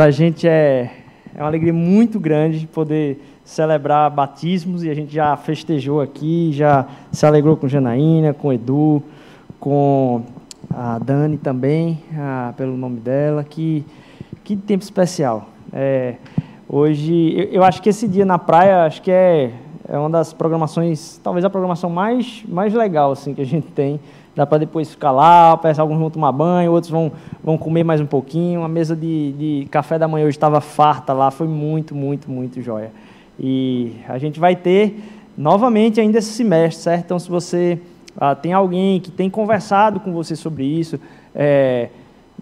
Para a gente é, é uma alegria muito grande poder celebrar batismos e a gente já festejou aqui, já se alegrou com Janaína, com Edu, com a Dani também, ah, pelo nome dela. Que, que tempo especial. É, hoje, eu, eu, acho que esse dia na praia, acho que é, é uma das programações, talvez a programação mais, mais legal assim, que a gente tem dá para depois ficar lá, alguns vão tomar banho, outros vão, vão comer mais um pouquinho. A mesa de, de café da manhã hoje estava farta lá, foi muito, muito, muito joia. E a gente vai ter novamente ainda esse semestre, certo? Então, se você ah, tem alguém que tem conversado com você sobre isso, é,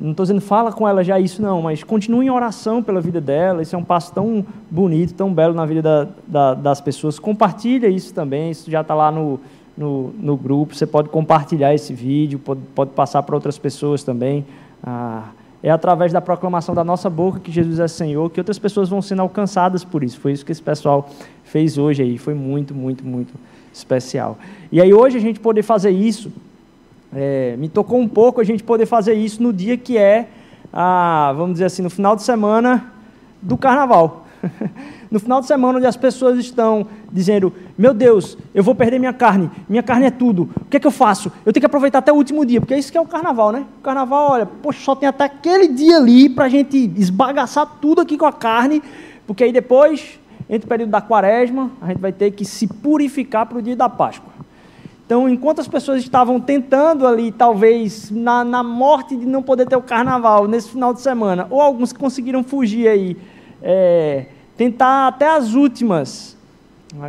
não estou dizendo fala com ela já isso, não, mas continue em oração pela vida dela. Isso é um passo tão bonito, tão belo na vida da, da, das pessoas. Compartilha isso também, isso já está lá no no, no grupo. Você pode compartilhar esse vídeo, pode, pode passar para outras pessoas também. Ah, é através da proclamação da nossa boca que Jesus é Senhor que outras pessoas vão sendo alcançadas por isso. Foi isso que esse pessoal fez hoje aí. Foi muito, muito, muito especial. E aí hoje a gente poder fazer isso, é, me tocou um pouco a gente poder fazer isso no dia que é, ah, vamos dizer assim, no final de semana do Carnaval. No final de semana, onde as pessoas estão dizendo: Meu Deus, eu vou perder minha carne, minha carne é tudo, o que é que eu faço? Eu tenho que aproveitar até o último dia, porque é isso que é o carnaval, né? O carnaval, olha, poxa, só tem até aquele dia ali para a gente esbagaçar tudo aqui com a carne, porque aí depois, entre o período da quaresma, a gente vai ter que se purificar para o dia da Páscoa. Então, enquanto as pessoas estavam tentando ali, talvez, na, na morte de não poder ter o carnaval nesse final de semana, ou alguns que conseguiram fugir aí, é, tentar até as últimas,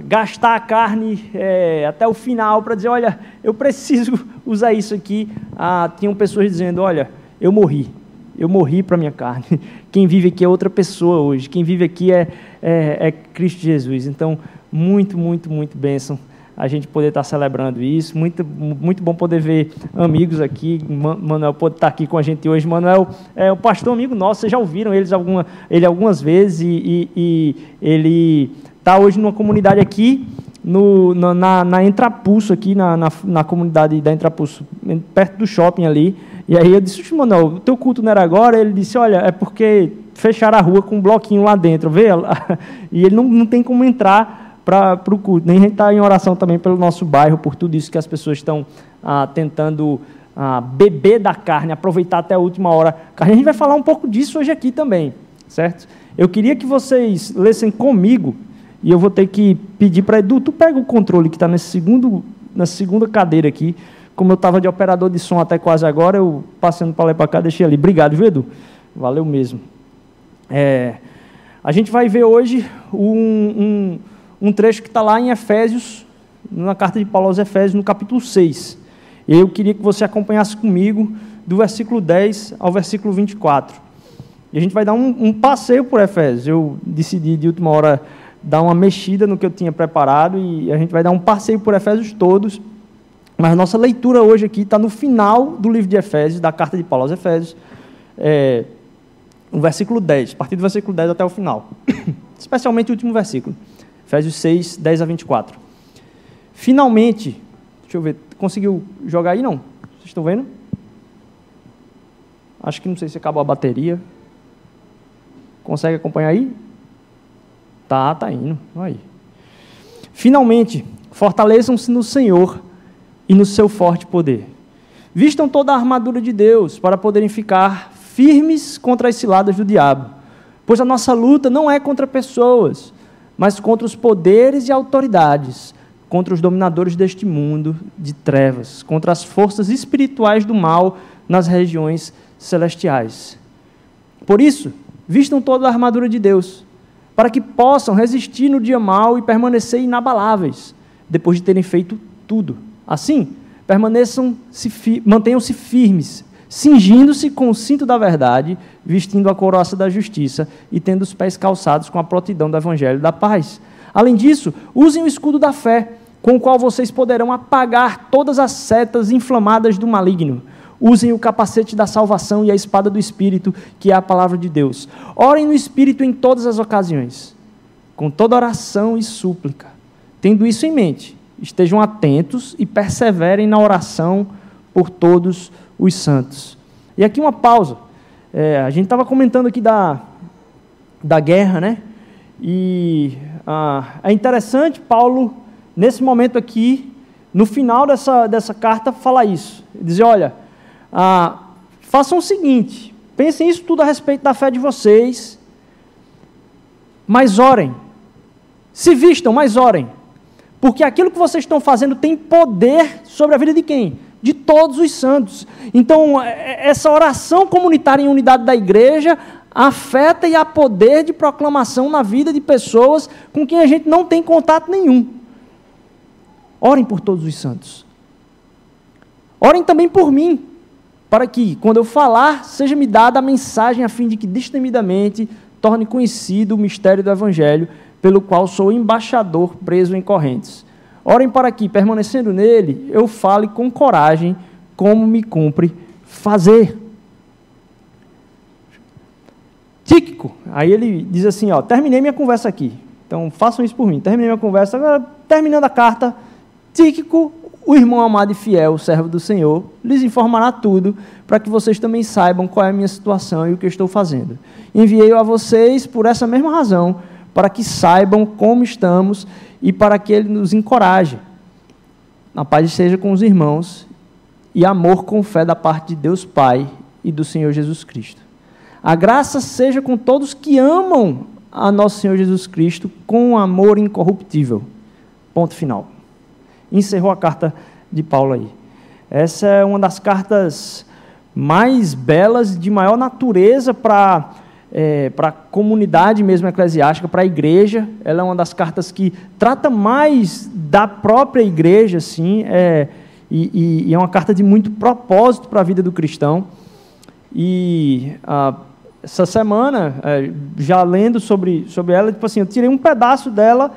gastar a carne é, até o final para dizer, olha, eu preciso usar isso aqui. Ah, tinham pessoas dizendo, olha, eu morri, eu morri para minha carne. Quem vive aqui é outra pessoa hoje. Quem vive aqui é, é, é Cristo Jesus. Então, muito, muito, muito bênção a gente poder estar celebrando isso. Muito, muito bom poder ver amigos aqui. Manuel pode estar aqui com a gente hoje. Manuel é o pastor amigo nosso, vocês já ouviram eles alguma, ele algumas vezes e, e, e ele está hoje numa comunidade aqui. No, na, na Entrapulso, aqui na, na, na, comunidade da Entrapulso, perto do shopping ali. E aí eu disse, Manuel, o teu culto não era agora? Ele disse, olha, é porque fecharam a rua com um bloquinho lá dentro, vê? E ele não, não tem como entrar para o culto. Nem a gente está em oração também pelo nosso bairro, por tudo isso que as pessoas estão ah, tentando ah, beber da carne, aproveitar até a última hora. A gente vai falar um pouco disso hoje aqui também, certo? Eu queria que vocês lessem comigo, e eu vou ter que pedir para Edu, tu pega o controle que está na segunda cadeira aqui. Como eu estava de operador de som até quase agora, eu passando para lá e para cá, deixei ali. Obrigado, viu, Edu? Valeu mesmo. É, a gente vai ver hoje um, um um trecho que está lá em Efésios, na carta de Paulo aos Efésios, no capítulo 6. E eu queria que você acompanhasse comigo do versículo 10 ao versículo 24. E a gente vai dar um, um passeio por Efésios. Eu decidi de última hora dar uma mexida no que eu tinha preparado e a gente vai dar um passeio por Efésios todos. Mas nossa leitura hoje aqui está no final do livro de Efésios, da carta de Paulo aos Efésios, é, no versículo 10, a partir do versículo 10 até o final. Especialmente o último versículo. Efésios 6, 10 a 24. Finalmente, deixa eu ver, conseguiu jogar aí não? Vocês estão vendo? Acho que não sei se acabou a bateria. Consegue acompanhar aí? Tá, tá indo. Aí. Finalmente, fortaleçam-se no Senhor e no seu forte poder. Vistam toda a armadura de Deus para poderem ficar firmes contra as ciladas do diabo. Pois a nossa luta não é contra pessoas, mas contra os poderes e autoridades, contra os dominadores deste mundo de trevas, contra as forças espirituais do mal nas regiões celestiais. Por isso, vistam toda a armadura de Deus, para que possam resistir no dia mau e permanecer inabaláveis, depois de terem feito tudo. Assim, permaneçam -se, mantenham-se firmes, cingindo-se com o cinto da verdade, vestindo a coroaça da justiça e tendo os pés calçados com a prontidão do evangelho da paz. Além disso, usem o escudo da fé, com o qual vocês poderão apagar todas as setas inflamadas do maligno. Usem o capacete da salvação e a espada do Espírito, que é a palavra de Deus. Orem no Espírito em todas as ocasiões, com toda oração e súplica. Tendo isso em mente, estejam atentos e perseverem na oração por todos os santos. E aqui uma pausa. É, a gente estava comentando aqui da, da guerra, né? E ah, é interessante Paulo, nesse momento aqui, no final dessa, dessa carta, falar isso. Dizer, olha, ah, façam o seguinte, pensem isso tudo a respeito da fé de vocês, mas orem. Se vistam, mas orem. Porque aquilo que vocês estão fazendo tem poder sobre a vida de quem? De todos os santos. Então, é, é, essa oração comunitária em unidade da igreja afeta e há poder de proclamação na vida de pessoas com quem a gente não tem contato nenhum. Orem por todos os santos. Orem também por mim, para que, quando eu falar, seja me dada a mensagem a fim de que destemidamente torne conhecido o mistério do Evangelho, pelo qual sou embaixador preso em correntes. Orem para que, permanecendo nele, eu fale com coragem como me cumpre fazer. Tíquico, aí ele diz assim: ó, terminei minha conversa aqui. Então façam isso por mim. Terminei minha conversa. Terminando a carta, Tíquico, o irmão amado e fiel, servo do Senhor, lhes informará tudo, para que vocês também saibam qual é a minha situação e o que estou fazendo. Enviei-o a vocês por essa mesma razão, para que saibam como estamos e para que ele nos encoraje. A paz esteja com os irmãos e amor com fé da parte de Deus Pai e do Senhor Jesus Cristo. A graça seja com todos que amam a nosso Senhor Jesus Cristo com amor incorruptível. Ponto final. Encerrou a carta de Paulo aí. Essa é uma das cartas mais belas, de maior natureza para é, para a comunidade mesmo eclesiástica, para a igreja. Ela é uma das cartas que trata mais da própria igreja, assim, é, e, e, é uma carta de muito propósito para a vida do cristão. E ah, essa semana, é, já lendo sobre, sobre ela, tipo assim, eu tirei um pedaço dela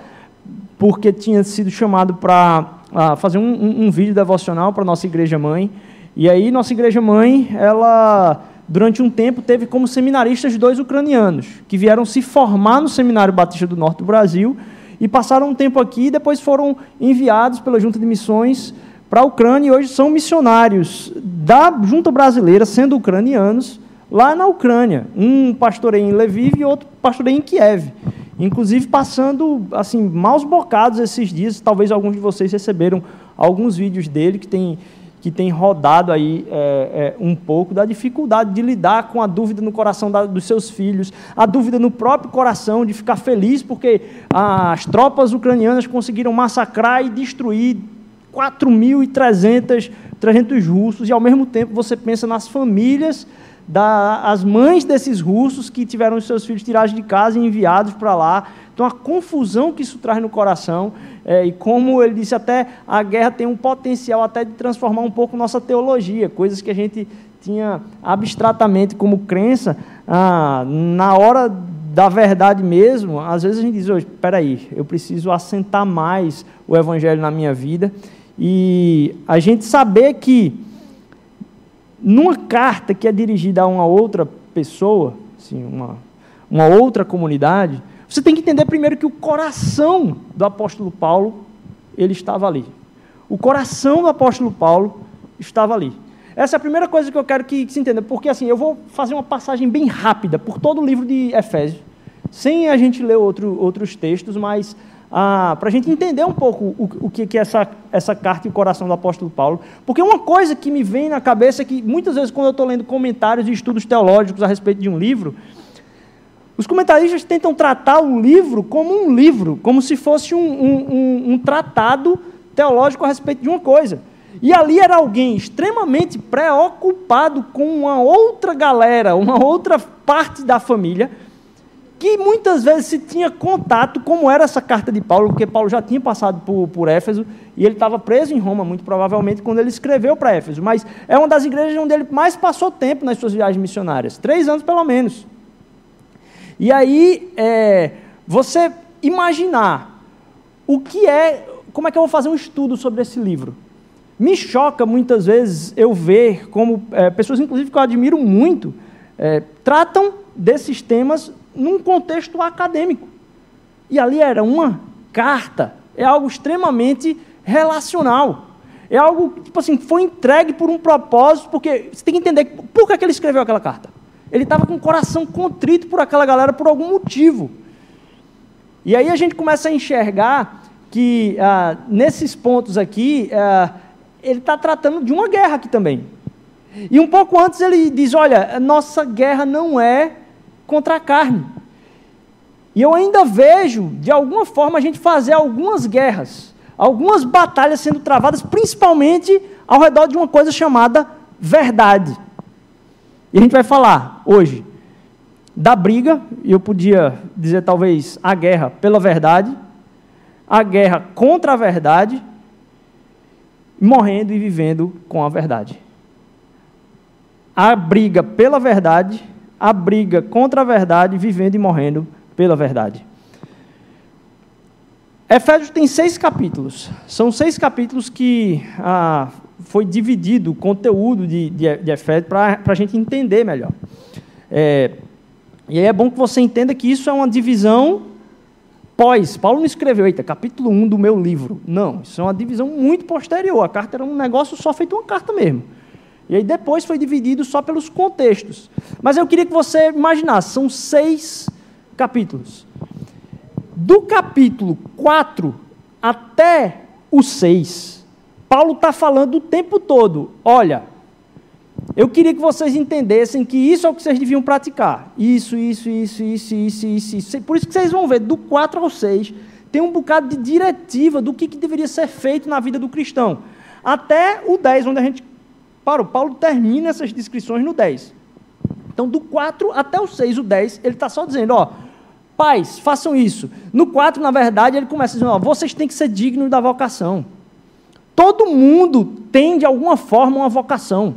porque tinha sido chamado para fazer um, um, um vídeo devocional para a nossa igreja mãe. E aí, nossa igreja mãe, ela durante um tempo, teve como seminaristas dois ucranianos, que vieram se formar no Seminário Batista do Norte do Brasil e passaram um tempo aqui e depois foram enviados pela Junta de Missões para a Ucrânia e hoje são missionários da Junta Brasileira, sendo ucranianos, lá na Ucrânia. Um pastoreia em Lviv e outro pastoreia em Kiev. Inclusive passando assim maus bocados esses dias, talvez alguns de vocês receberam alguns vídeos dele que tem que tem rodado aí é, é, um pouco da dificuldade de lidar com a dúvida no coração da, dos seus filhos, a dúvida no próprio coração de ficar feliz porque as tropas ucranianas conseguiram massacrar e destruir 4.300 300 russos e ao mesmo tempo você pensa nas famílias das mães desses russos que tiveram seus filhos tirados de casa e enviados para lá. Então, a confusão que isso traz no coração, é, e como ele disse, até a guerra tem um potencial até de transformar um pouco nossa teologia, coisas que a gente tinha abstratamente como crença, ah, na hora da verdade mesmo, às vezes a gente diz, hoje, espera aí, eu preciso assentar mais o evangelho na minha vida, e a gente saber que numa carta que é dirigida a uma outra pessoa, assim, uma, uma outra comunidade, você tem que entender primeiro que o coração do apóstolo Paulo, ele estava ali. O coração do apóstolo Paulo estava ali. Essa é a primeira coisa que eu quero que, se entenda, porque assim, eu vou fazer uma passagem bem rápida por todo o livro de Efésios, sem a gente ler outro, outros textos, mas ah, para a gente entender um pouco o, o que, que é essa, essa carta e o coração do apóstolo Paulo. Porque uma coisa que me vem na cabeça é que muitas vezes, quando eu estou lendo comentários e estudos teológicos a respeito de um livro, os comentaristas tentam tratar o livro como um livro, como se fosse um, um, um, um tratado teológico a respeito de uma coisa. E ali era alguém extremamente preocupado com uma outra galera, uma outra parte da família, que muitas vezes se tinha contato, como era essa carta de Paulo, porque Paulo já tinha passado por, por Éfeso e ele estava preso em Roma, muito provavelmente, quando ele escreveu para Éfeso. Mas é uma das igrejas onde ele mais passou tempo nas suas viagens missionárias três anos pelo menos. E aí, é, você imaginar o que é, como é que eu vou fazer um estudo sobre esse livro? Me choca muitas vezes eu ver como é, pessoas, inclusive, que eu admiro muito, é, tratam desses temas num contexto acadêmico. E ali era uma carta, é algo extremamente relacional. É algo, tipo assim, foi entregue por um propósito, porque você tem que entender por que, é que ele escreveu aquela carta. Ele estava com o coração contrito por aquela galera por algum motivo. E aí a gente começa a enxergar que ah, nesses pontos aqui, ah, ele está tratando de uma guerra aqui também. E um pouco antes ele diz: olha, nossa guerra não é contra a carne. E eu ainda vejo, de alguma forma, a gente fazer algumas guerras, algumas batalhas sendo travadas, principalmente ao redor de uma coisa chamada verdade. E a gente vai falar hoje da briga, e eu podia dizer talvez a guerra pela verdade, a guerra contra a verdade, morrendo e vivendo com a verdade. A briga pela verdade, a briga contra a verdade, vivendo e morrendo pela verdade. Efésios tem seis capítulos. São seis capítulos que ah, foi dividido o conteúdo de, de, de Efésios para a gente entender melhor. É, e aí é bom que você entenda que isso é uma divisão pós. Paulo não escreveu, eita, capítulo 1 do meu livro. Não, isso é uma divisão muito posterior. A carta era um negócio só feito uma carta mesmo. E aí depois foi dividido só pelos contextos. Mas eu queria que você imaginasse, são seis capítulos. Do capítulo 4 até o 6, Paulo está falando o tempo todo: olha, eu queria que vocês entendessem que isso é o que vocês deviam praticar. Isso, isso, isso, isso, isso, isso, isso. Por isso que vocês vão ver, do 4 ao 6, tem um bocado de diretiva do que, que deveria ser feito na vida do cristão. Até o 10, onde a gente parou. Paulo termina essas descrições no 10. Então, do 4 até o 6, o 10, ele está só dizendo, ó, pais, façam isso. No 4, na verdade, ele começa dizendo, ó, vocês têm que ser dignos da vocação. Todo mundo tem, de alguma forma, uma vocação.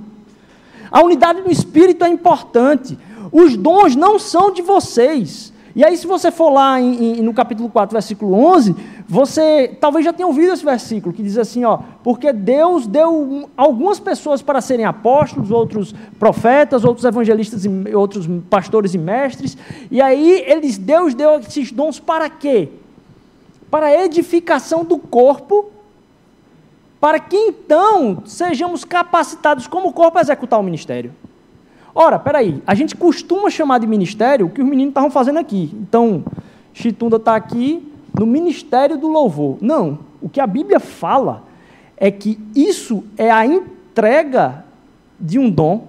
A unidade do Espírito é importante. Os dons não são de vocês. E aí, se você for lá em, em, no capítulo 4, versículo 11, você talvez já tenha ouvido esse versículo, que diz assim, ó, porque Deus deu algumas pessoas para serem apóstolos, outros profetas, outros evangelistas, e outros pastores e mestres, e aí eles, Deus deu esses dons para quê? Para a edificação do corpo para que então sejamos capacitados como corpo a executar o ministério. Ora, peraí, a gente costuma chamar de ministério o que os meninos estavam fazendo aqui. Então, Chitunda está aqui no ministério do louvor. Não, o que a Bíblia fala é que isso é a entrega de um dom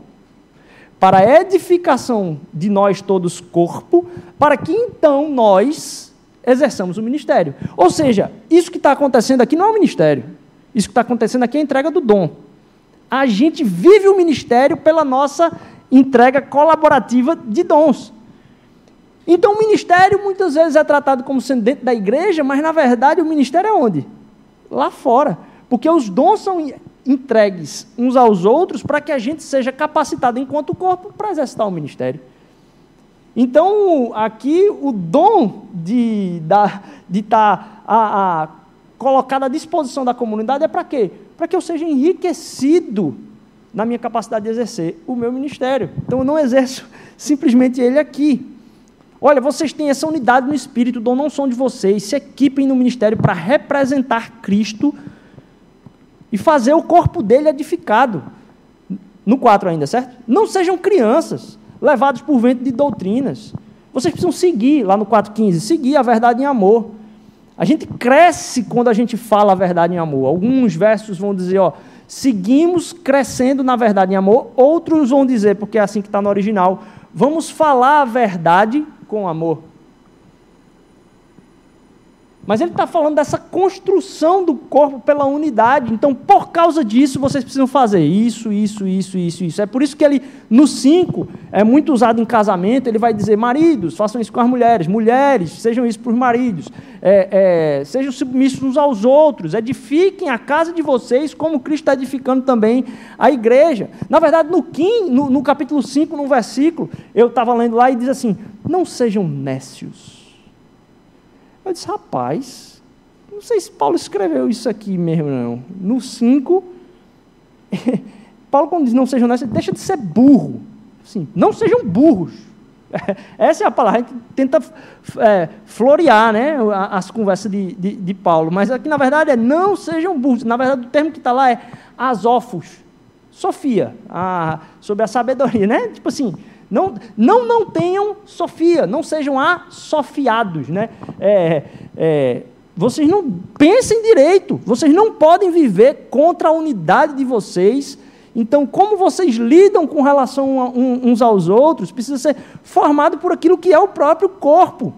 para a edificação de nós todos corpo, para que então nós exerçamos o ministério. Ou seja, isso que está acontecendo aqui não é um ministério. Isso que está acontecendo aqui é a entrega do dom. A gente vive o ministério pela nossa entrega colaborativa de dons. Então, o ministério muitas vezes é tratado como sendo dentro da igreja, mas na verdade o ministério é onde? Lá fora. Porque os dons são entregues uns aos outros para que a gente seja capacitado enquanto corpo para exercitar o ministério. Então, aqui, o dom de estar de tá, a, a colocado à disposição da comunidade é para quê? Para que eu seja enriquecido na minha capacidade de exercer o meu ministério. Então eu não exerço simplesmente ele aqui. Olha, vocês têm essa unidade no espírito, dom não são de vocês, se equipem no ministério para representar Cristo e fazer o corpo dele edificado. No 4 ainda, certo? Não sejam crianças, levados por vento de doutrinas. Vocês precisam seguir, lá no 4,15, seguir a verdade em amor. A gente cresce quando a gente fala a verdade em amor. Alguns versos vão dizer, ó, seguimos crescendo na verdade em amor. Outros vão dizer, porque é assim que está no original, vamos falar a verdade com amor. Mas ele está falando dessa construção do corpo pela unidade. Então, por causa disso, vocês precisam fazer isso, isso, isso, isso, isso. É por isso que ele, no 5, é muito usado em casamento. Ele vai dizer: maridos, façam isso com as mulheres. Mulheres, sejam isso para os maridos. É, é, sejam submissos uns aos outros. Edifiquem a casa de vocês, como Cristo está edificando também a igreja. Na verdade, no, 15, no, no capítulo 5, no versículo, eu estava lendo lá e diz assim: Não sejam nécios eu disse, rapaz, não sei se Paulo escreveu isso aqui mesmo, não. No 5, Paulo, quando diz não sejam honestos, deixa de ser burro. Assim, não sejam burros. Essa é a palavra, a gente tenta é, florear né, as conversas de, de, de, Paulo, mas aqui na verdade é não sejam burros. Na verdade, o termo que está lá é asófos, Sofia, a, sobre a sabedoria, né? Tipo assim, Não, não, não tenham sofia, não sejam assofiados. Né? É, é, vocês não pensem direito, vocês não podem viver contra a unidade de vocês. Então, como vocês lidam com relação uns aos outros, precisa ser formado por aquilo que é o próprio corpo.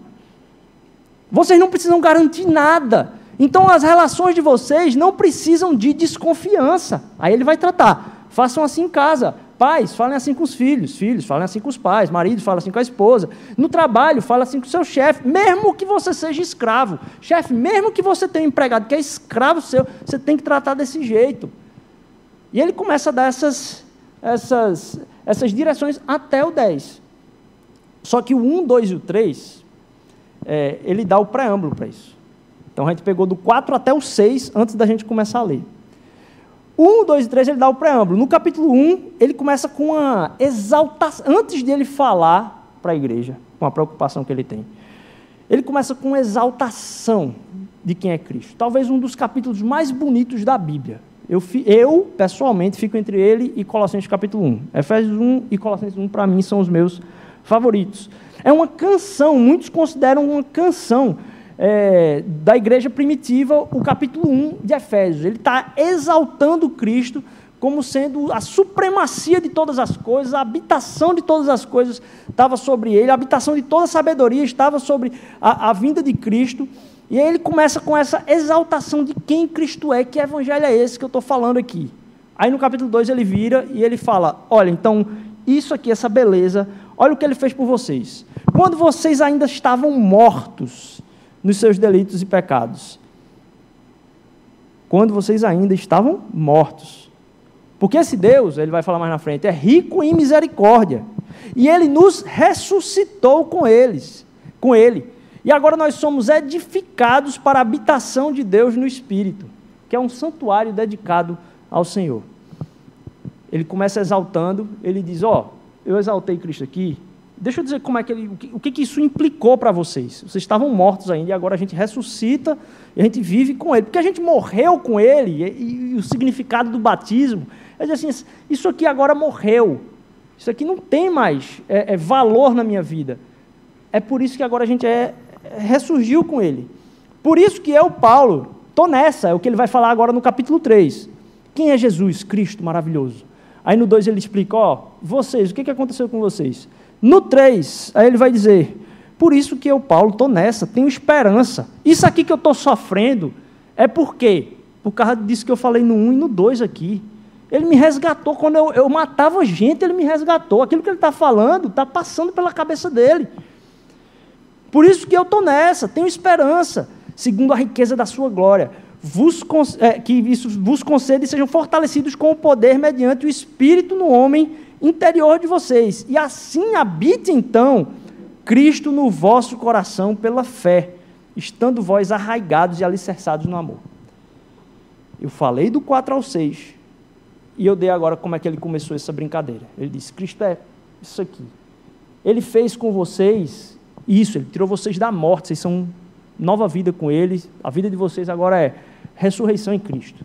Vocês não precisam garantir nada. Então, as relações de vocês não precisam de desconfiança. Aí ele vai tratar. Façam assim em casa. Pais, falem assim com os filhos. Filhos, falem assim com os pais. Marido, fala assim com a esposa. No trabalho, fala assim com o seu chefe. Mesmo que você seja escravo. Chefe, mesmo que você tenha um empregado que é escravo seu, você tem que tratar desse jeito. E ele começa a dar essas, essas, essas direções até o 10. Só que o 1, 2 e o 3, é, ele dá o preâmbulo para isso. Então a gente pegou do 4 até o 6 antes da gente começar a ler. 1, 2 e 3 ele dá o preâmbulo. No capítulo 1, ele começa com uma exaltação. Antes de ele falar para a igreja, com a preocupação que ele tem, ele começa com exaltação de quem é Cristo. Talvez um dos capítulos mais bonitos da Bíblia. Eu, eu pessoalmente, fico entre ele e Colossenses capítulo 1. Efésios 1 e Colossenses 1, para mim, são os meus favoritos. É uma canção, muitos consideram uma canção é, da igreja primitiva, o capítulo 1 de Efésios. Ele está exaltando Cristo como sendo a supremacia de todas as coisas, a habitação de todas as coisas estava sobre ele, a habitação de toda a sabedoria estava sobre a, a vinda de Cristo. E aí ele começa com essa exaltação de quem Cristo é, que evangelho é esse que eu estou falando aqui. Aí no capítulo 2 ele vira e ele fala: Olha, então, isso aqui, essa beleza, olha o que ele fez por vocês. Quando vocês ainda estavam mortos nos seus delitos e pecados. Quando vocês ainda estavam mortos. Porque esse Deus, ele vai falar mais na frente, é rico em misericórdia. E ele nos ressuscitou com eles, com ele. E agora nós somos edificados para a habitação de Deus no espírito, que é um santuário dedicado ao Senhor. Ele começa exaltando, ele diz: "Ó, oh, eu exaltei Cristo aqui, Deixa eu dizer como é que ele, o que, o que isso implicou para vocês. Vocês estavam mortos ainda e agora a gente ressuscita e a gente vive com ele. Porque a gente morreu com ele e, e o significado do batismo é dizer assim: isso aqui agora morreu. Isso aqui não tem mais é, é valor na minha vida. É por isso que agora a gente é, é ressurgiu com ele. Por isso que eu, Paulo, estou nessa, é o que ele vai falar agora no capítulo 3. Quem é Jesus? Cristo maravilhoso. Aí no 2 ele explica: ó, vocês, o que, que aconteceu com vocês? No 3, aí ele vai dizer: Por isso que eu, Paulo, estou nessa, tenho esperança. Isso aqui que eu estou sofrendo é por quê? Por causa disso que eu falei no 1 e no 2 aqui. Ele me resgatou. Quando eu, eu matava gente, ele me resgatou. Aquilo que ele está falando está passando pela cabeça dele. Por isso que eu estou nessa, tenho esperança, segundo a riqueza da sua glória. Vos, é, que isso vos conceda e sejam fortalecidos com o poder mediante o Espírito no homem interior de vocês. E assim habite então Cristo no vosso coração pela fé, estando vós arraigados e alicerçados no amor. Eu falei do 4 ao 6, e eu dei agora como é que ele começou essa brincadeira. Ele disse: Cristo é isso aqui. Ele fez com vocês isso, ele tirou vocês da morte, vocês são nova vida com ele, a vida de vocês agora é ressurreição em Cristo.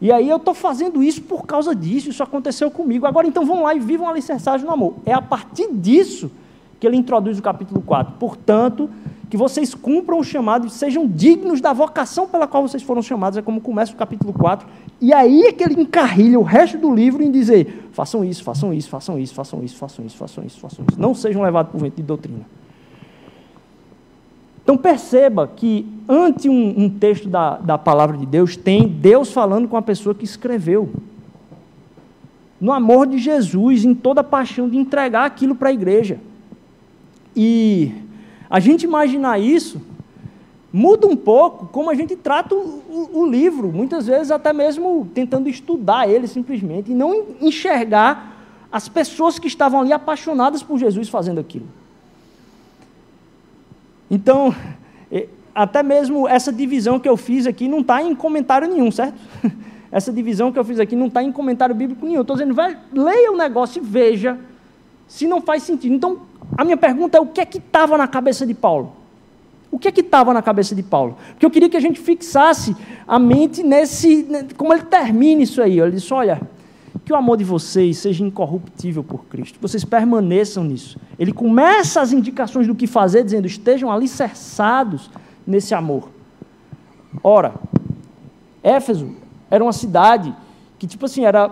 E aí eu estou fazendo isso por causa disso, isso aconteceu comigo. Agora então vão lá e vivam alicerçados no amor. É a partir disso que ele introduz o capítulo 4. Portanto, que vocês cumpram o chamado e sejam dignos da vocação pela qual vocês foram chamados. É como começa o capítulo 4. E aí é que ele encarrilha o resto do livro em dizer: façam isso, façam isso, façam isso, façam isso, façam isso, façam isso, façam isso. Não sejam levados por vento de doutrina. Então perceba que ante um, um texto da, da palavra de Deus, tem Deus falando com a pessoa que escreveu. No amor de Jesus, em toda a paixão de entregar aquilo para a igreja. E a gente imaginar isso muda um pouco como a gente trata o, o, o, livro, muitas vezes até mesmo tentando estudar ele simplesmente, e não enxergar as pessoas que estavam ali apaixonadas por Jesus fazendo aquilo. Então, até mesmo essa divisão que eu fiz aqui não está em comentário nenhum, certo? Essa divisão que eu fiz aqui não está em comentário bíblico nenhum. Estou dizendo, vai, leia o negócio e veja se não faz sentido. Então, a minha pergunta é: o que é que estava na cabeça de Paulo? O que é que estava na cabeça de Paulo? Porque eu queria que a gente fixasse a mente nesse. Como ele termina isso aí. Ele disse: olha, que o amor de vocês seja incorruptível por Cristo. Vocês permaneçam nisso. Ele começa as indicações do que fazer, dizendo: estejam alicerçados nesse amor. Ora, Éfeso era uma cidade que, tipo assim, era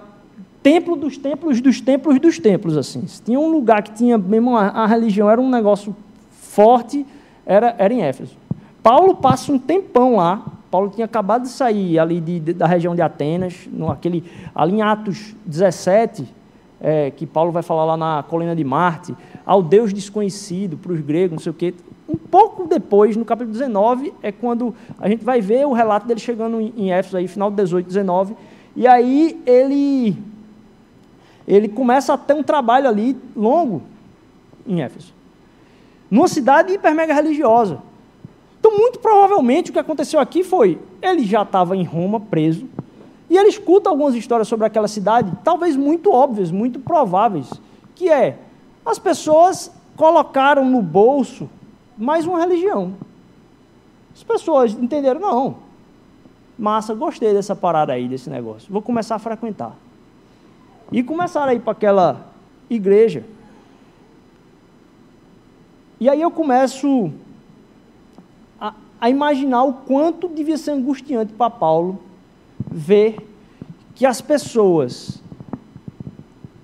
templo dos templos dos templos dos templos, assim. Se tinha um lugar que tinha mesmo a, a religião, era um negócio forte, era, era em Éfeso. Paulo passa um tempão lá. Paulo tinha acabado de sair ali de, de, da região de Atenas, no, aquele, ali em Atos 17, é, que Paulo vai falar lá na colina de Marte, ao Deus desconhecido para os gregos, não sei o quê. Um pouco depois, no capítulo 19, é quando a gente vai ver o relato dele chegando em, em Éfeso, aí, final de 18, 19, e aí ele, ele começa a ter um trabalho ali longo em Éfeso. Numa cidade hiper mega religiosa. Então, muito provavelmente, o que aconteceu aqui foi: ele já estava em Roma, preso, e ele escuta algumas histórias sobre aquela cidade, talvez muito óbvias, muito prováveis, que é: as pessoas colocaram no bolso mais uma religião. As pessoas entenderam, não, massa, gostei dessa parada aí, desse negócio, vou começar a frequentar. E começaram a ir para aquela igreja. E aí eu começo a imaginar o quanto devia ser angustiante para Paulo ver que as pessoas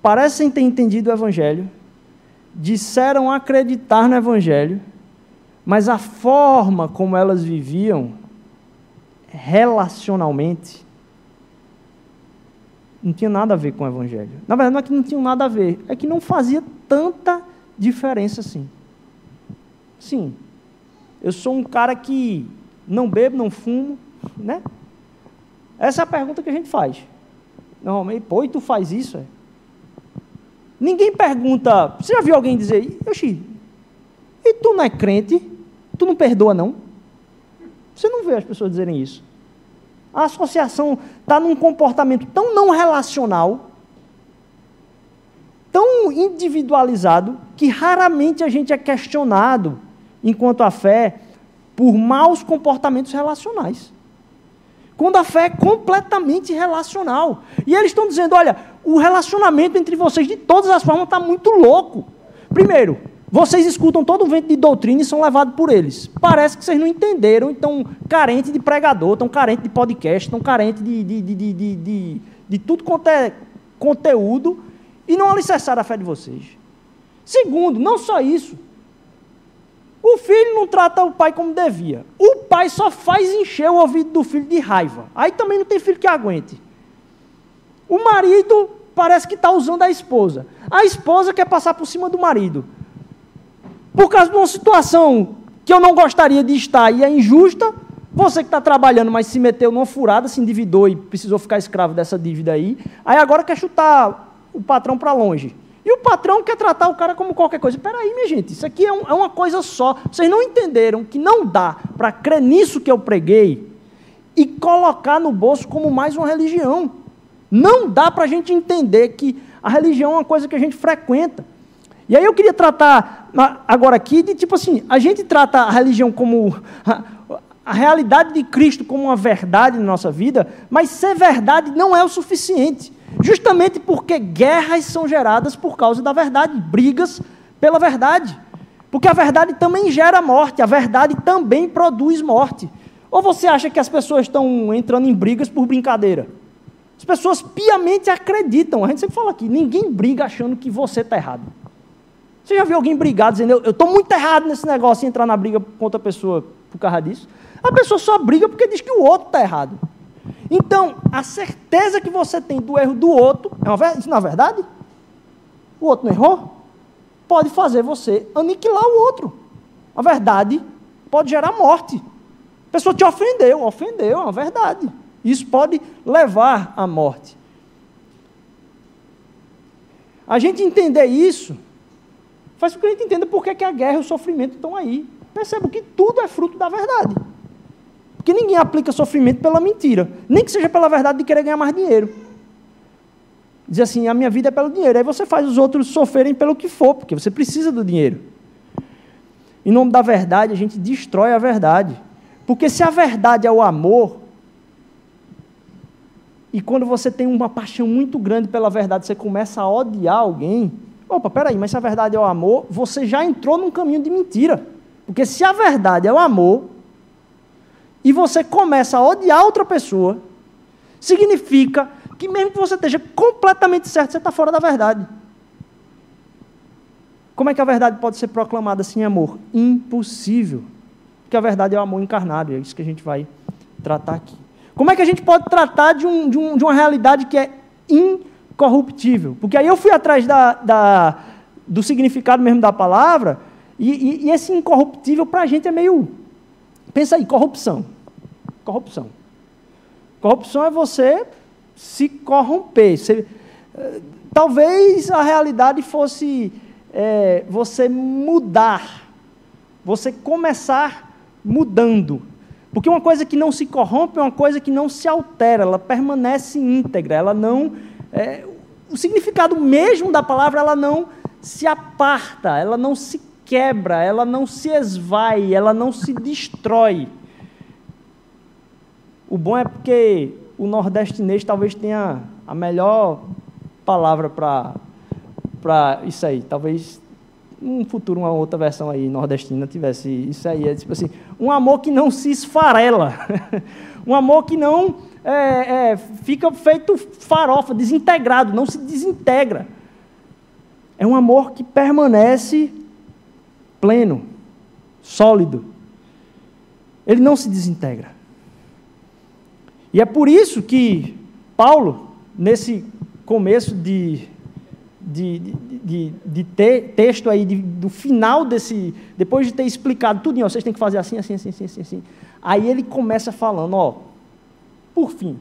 parecem ter entendido o Evangelho, disseram acreditar no Evangelho, mas a forma como elas viviam relacionalmente não tinha nada a ver com o Evangelho. Na verdade, não é que não tinha nada a ver, é que não fazia tanta diferença assim. Sim, eu sou um cara que não bebo, não fumo, né? Essa é a pergunta que a gente faz. Normalmente, pô, e tu faz isso? É? Ninguém pergunta. Você já viu alguém dizer, Oxi, e tu não é crente? Tu não perdoa, não? Você não vê as pessoas dizerem isso. A associação está num comportamento tão não relacional, tão individualizado, que raramente a gente é questionado enquanto a fé por maus comportamentos relacionais. Quando a fé é completamente relacional. E eles estão dizendo: olha, o relacionamento entre vocês, de todas as formas, está muito louco. Primeiro, vocês escutam todo o vento de doutrina e são levados por eles. Parece que vocês não entenderam, então, carente de pregador, estão carente de podcast, estão carente de, de, de, de, de, de tudo quanto é conteúdo e não alicerçaram a fé de vocês. Segundo, não só isso, o filho não trata o pai como devia. O pai só faz encher o ouvido do filho de raiva. Aí também não tem filho que aguente. O marido parece que está usando a esposa. A esposa quer passar por cima do marido. Por causa de uma situação que eu não gostaria de estar e é injusta, você que está trabalhando, mas se meteu numa furada, se endividou e precisou ficar escravo dessa dívida aí, aí agora quer chutar o patrão para longe. E o patrão quer tratar o cara como qualquer coisa. Peraí, minha gente, isso aqui é, um, é uma coisa só. Vocês não entenderam que não dá para crer nisso que eu preguei e colocar no bolso como mais uma religião. Não dá para a gente entender que a religião é uma coisa que a gente frequenta. E aí eu queria tratar agora aqui de tipo assim, a gente trata a religião como a, a realidade de Cristo como uma verdade na nossa vida, mas ser verdade não é o suficiente. Justamente porque guerras são geradas por causa da verdade, brigas pela verdade. Porque a verdade também gera morte, a verdade também produz morte. Ou você acha que as pessoas estão entrando em brigas por brincadeira? As pessoas piamente acreditam. A gente sempre fala aqui: ninguém briga achando que você está errado. Você já viu alguém brigar dizendo, eu estou muito errado nesse negócio e entrar na briga contra a pessoa por causa disso? A pessoa só briga porque diz que o outro está errado. Então, a certeza que você tem do erro do outro, é uma, isso não é verdade? O outro não errou? Pode fazer você aniquilar o outro. A verdade pode gerar morte. A pessoa te ofendeu, ofendeu, é uma verdade. Isso pode levar à morte. A gente entender isso faz com que a gente entenda por que a guerra e o sofrimento estão aí. Perceba que tudo é fruto da verdade. Porque ninguém aplica sofrimento pela mentira, nem que seja pela verdade de querer ganhar mais dinheiro. Diz assim: a minha vida é pelo dinheiro. Aí você faz os outros sofrerem pelo que for, porque você precisa do dinheiro. Em nome da verdade, a gente destrói a verdade. Porque se a verdade é o amor, e quando você tem uma paixão muito grande pela verdade, você começa a odiar alguém. Opa, peraí, mas se a verdade é o amor, você já entrou num caminho de mentira. Porque se a verdade é o amor, e você começa a odiar outra pessoa, significa que mesmo que você esteja completamente certo, você está fora da verdade. Como é que a verdade pode ser proclamada sem amor? Impossível. Porque a verdade é o amor encarnado, e é isso que a gente vai tratar aqui. Como é que a gente pode tratar de, um, de, um, de uma realidade que é incorruptível? Porque aí eu fui atrás da, da do significado mesmo da palavra, e, e, e esse incorruptível para a gente é meio. Pensa aí, corrupção. Corrupção. Corrupção é você se corromper. Você, eh, talvez a realidade fosse é, você mudar, você começar mudando. Porque uma coisa que não se corrompe é uma coisa que não se altera, ela permanece íntegra, ela não. É, o significado mesmo da palavra, ela não se aparta, ela não se quebra, ela não se esvai, ela não se destrói. O bom é porque o nordestinês talvez tenha a melhor palavra para isso aí. Talvez num futuro uma outra versão aí nordestina tivesse isso aí. É tipo assim, um amor que não se esfarela, um amor que não é, é, fica feito farofa, desintegrado, não se desintegra. É um amor que permanece pleno, sólido. Ele não se desintegra. E é por isso que Paulo, nesse começo de de, de, de texto aí de, do final desse, depois de ter explicado tudo, vocês têm que fazer assim, assim, assim, assim, assim. Aí ele começa falando, ó, por fim,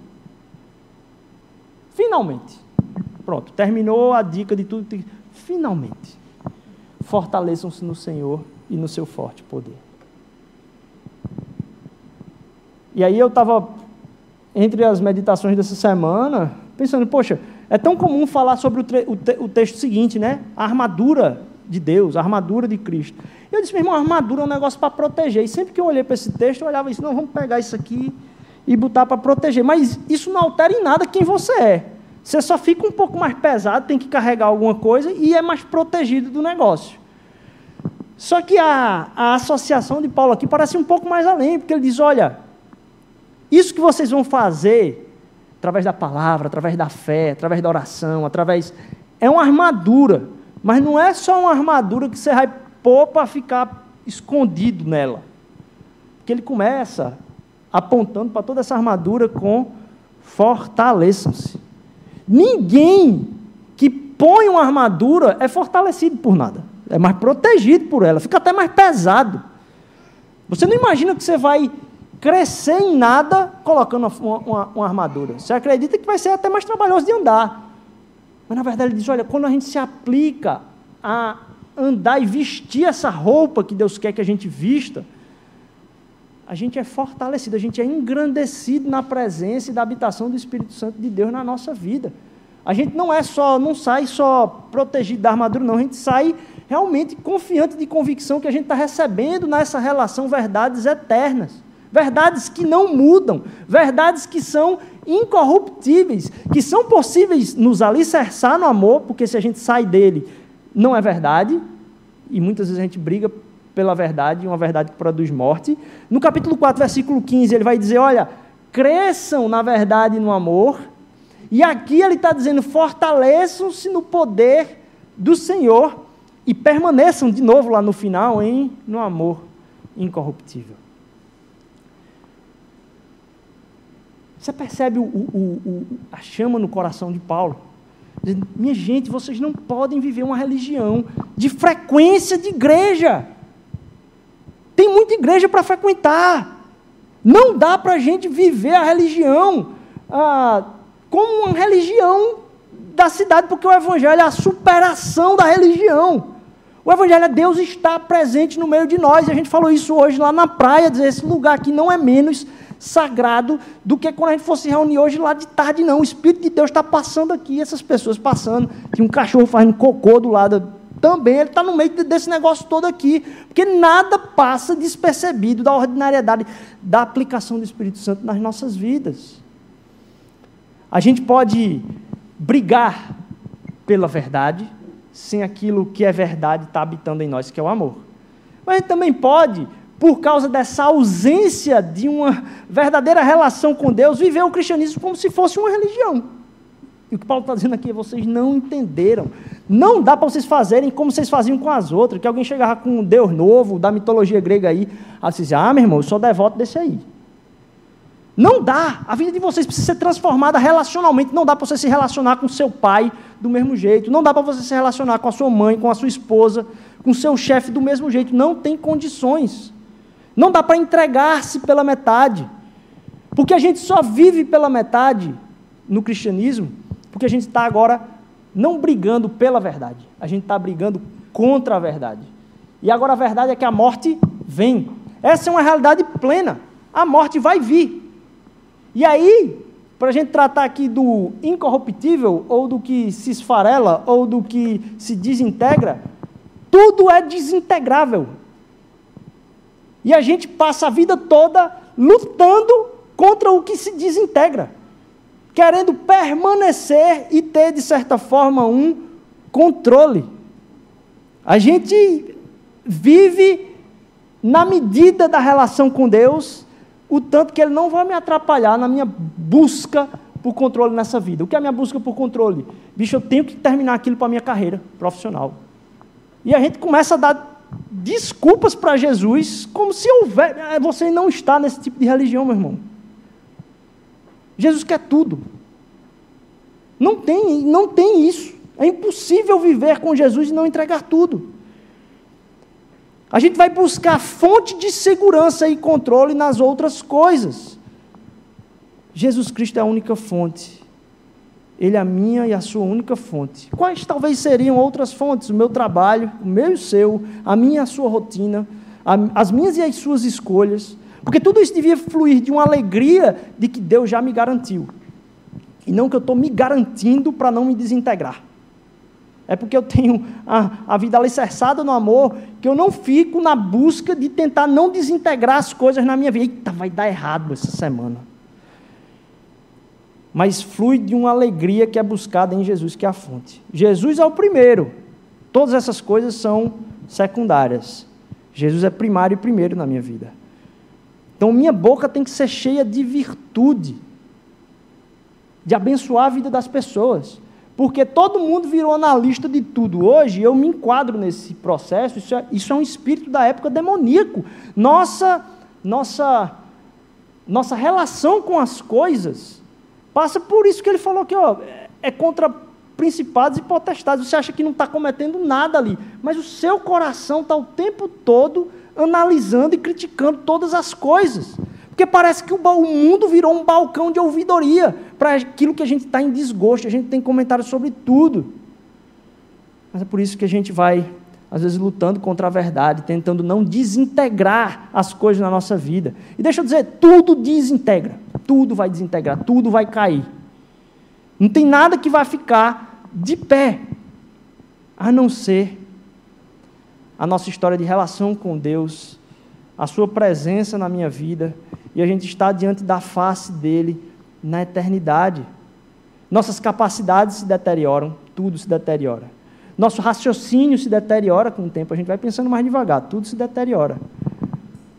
finalmente, pronto, terminou a dica de tudo, finalmente, fortaleçam-se no Senhor e no seu forte poder. E aí eu estava, entre as meditações dessa semana, pensando, poxa, é tão comum falar sobre o, o, te o texto seguinte, né? A armadura de Deus, a armadura de Cristo. Eu disse, meu irmão, a armadura é um negócio para proteger. E sempre que eu olhei para esse texto, eu olhava isso, não, vamos pegar isso aqui e botar para proteger. Mas isso não altera em nada quem você é. Você só fica um pouco mais pesado, tem que carregar alguma coisa e é mais protegido do negócio. Só que a, a associação de Paulo aqui parece um pouco mais além, porque ele diz: olha, isso que vocês vão fazer através da palavra, através da fé, através da oração, através. É uma armadura, mas não é só uma armadura que você vai pôr para ficar escondido nela. Porque ele começa apontando para toda essa armadura com fortaleçam-se. Ninguém que põe uma armadura é fortalecido por nada, é mais protegido por ela, fica até mais pesado. Você não imagina que você vai crescer em nada colocando uma, uma, uma, armadura. Você acredita que vai ser até mais trabalhoso de andar. Mas na verdade ele diz: olha, quando a gente se aplica a andar e vestir essa roupa que Deus quer que a gente vista, a gente é fortalecido, a gente é engrandecido na presença e da habitação do Espírito Santo de Deus na nossa vida. A gente não é só, não sai só protegido da armadura, não, a gente sai realmente confiante de convicção que a gente está recebendo nessa relação verdades eternas. Verdades que não mudam, verdades que são incorruptíveis, que são possíveis nos alicerçar no amor, porque se a gente sai dele, não é verdade, e muitas vezes a gente briga pela verdade, uma verdade que produz morte. No capítulo 4, versículo 15, ele vai dizer: Olha, cresçam na verdade e no amor, e aqui ele está dizendo: fortaleçam-se no poder do Senhor e permaneçam de novo lá no final em no amor incorruptível. Você percebe o, o, o, a chama no coração de Paulo? Minha gente, vocês não podem viver uma religião de frequência de igreja. Tem muita igreja para frequentar. Não dá para a gente viver a religião ah, como uma religião da cidade, porque o Evangelho é a superação da religião. O Evangelho é Deus está presente no meio de nós. E a gente falou isso hoje lá na praia, dizer, esse lugar aqui não é menos sagrado do que quando a gente fosse reunir hoje lá de tarde, não. O Espírito de Deus está passando aqui, essas pessoas passando. Tinha um cachorro fazendo cocô do lado também, ele está no meio desse negócio todo aqui. Porque nada passa despercebido da ordinariedade da aplicação do Espírito Santo nas nossas vidas. A gente pode brigar pela verdade, sem aquilo que é verdade estar tá habitando em nós, que é o amor. Mas a gente também pode, por causa dessa ausência de uma verdadeira relação com Deus, viver o cristianismo como se fosse uma religião. E o que Paulo está dizendo aqui é vocês não entenderam. Não dá para vocês fazerem como vocês faziam com as outras, que alguém chegava com um Deus novo, da mitologia grega aí, aí você dizia, ah, meu irmão, eu sou devoto desse aí. Não dá. A vida de vocês precisa ser transformada relacionalmente. Não dá para você se relacionar com seu pai do mesmo jeito. Não dá para você se relacionar com a sua mãe, com a sua esposa, com seu chefe do mesmo jeito. Não tem condições. Não dá para entregar-se pela metade. Porque a gente só vive pela metade no cristianismo porque a gente está agora não brigando pela verdade, a gente está brigando contra a verdade. E agora a verdade é que a morte vem. Essa é uma realidade plena. A morte vai vir. E aí, para a gente tratar aqui do incorruptível, ou do que se esfarela, ou do que se desintegra, tudo é desintegrável. E a gente passa a vida toda lutando contra o que se desintegra querendo permanecer e ter, de certa forma, um controle. A gente vive na medida da relação com Deus, o tanto que Ele não vai me atrapalhar na minha busca por controle nessa vida. O que é a minha busca por controle? Bicho, eu tenho que terminar aquilo para a minha carreira profissional. E a gente começa a dar desculpas para Jesus, como se houver. Eh, você não está nesse tipo de religião, meu irmão. Jesus quer tudo. Não tem, não tem isso. É impossível viver com Jesus e não entregar tudo. A gente vai buscar fonte de segurança e controle nas outras coisas. Jesus Cristo é a única fonte. Ele é a minha e a sua única fonte. Quais talvez seriam outras fontes? O meu trabalho, o meu e o seu, a minha e a sua rotina, as minhas e as suas escolhas. Porque tudo isso devia fluir de uma alegria de que Deus já me garantiu. E não que eu estou me garantindo para não me desintegrar. É porque eu tenho a, a vida alicerçada no amor que eu não fico na busca de tentar não desintegrar as coisas na minha vida. Eita, vai dar errado essa semana. Mas flui de uma alegria que é buscada em Jesus, que é a fonte. Jesus é o primeiro. Todas essas coisas são secundárias. Jesus é primário e primeiro na minha vida. Então, minha boca tem que ser cheia de virtude, de abençoar a vida das pessoas. Porque todo mundo virou analista de tudo hoje, eu me enquadro nesse processo, isso é, isso é um espírito da época demoníaco. Nossa, nossa, nossa relação com as coisas passa por isso que ele falou que ó, é contra principados e potestades. Você acha que não está cometendo nada ali, mas o seu coração está o tempo todo analisando e criticando todas as coisas. Porque parece que o mundo virou um balcão de ouvidoria para aquilo que a gente está em desgosto, a gente tem comentários sobre tudo. Mas é por isso que a gente vai, às vezes, lutando contra a verdade, tentando não desintegrar as coisas na nossa vida. E deixa eu dizer, tudo desintegra, tudo vai desintegrar, tudo vai cair. Não tem nada que vai ficar de pé, a não ser a nossa história de relação com Deus, a Sua presença na minha vida, e a gente está diante da face dele na eternidade. Nossas capacidades se deterioram, tudo se deteriora. Nosso raciocínio se deteriora com o tempo, a gente vai pensando mais devagar, tudo se deteriora.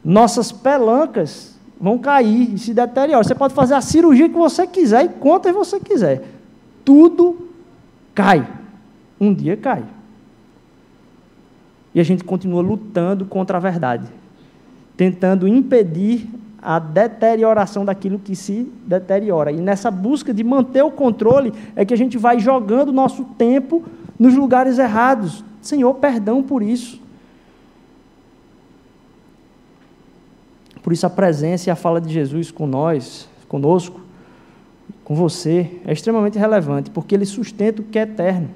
Nossas pelancas vão cair e se deterioram. Você pode fazer a cirurgia que você quiser e quantas você quiser. Tudo cai. Um dia cai. E a gente continua lutando contra a verdade, tentando impedir a deterioração daquilo que se deteriora. E nessa busca de manter o controle é que a gente vai jogando nosso tempo nos lugares errados. Senhor, perdão por isso. Por isso a presença e a fala de Jesus com nós, conosco, com você, é extremamente relevante, porque ele sustenta o que é eterno.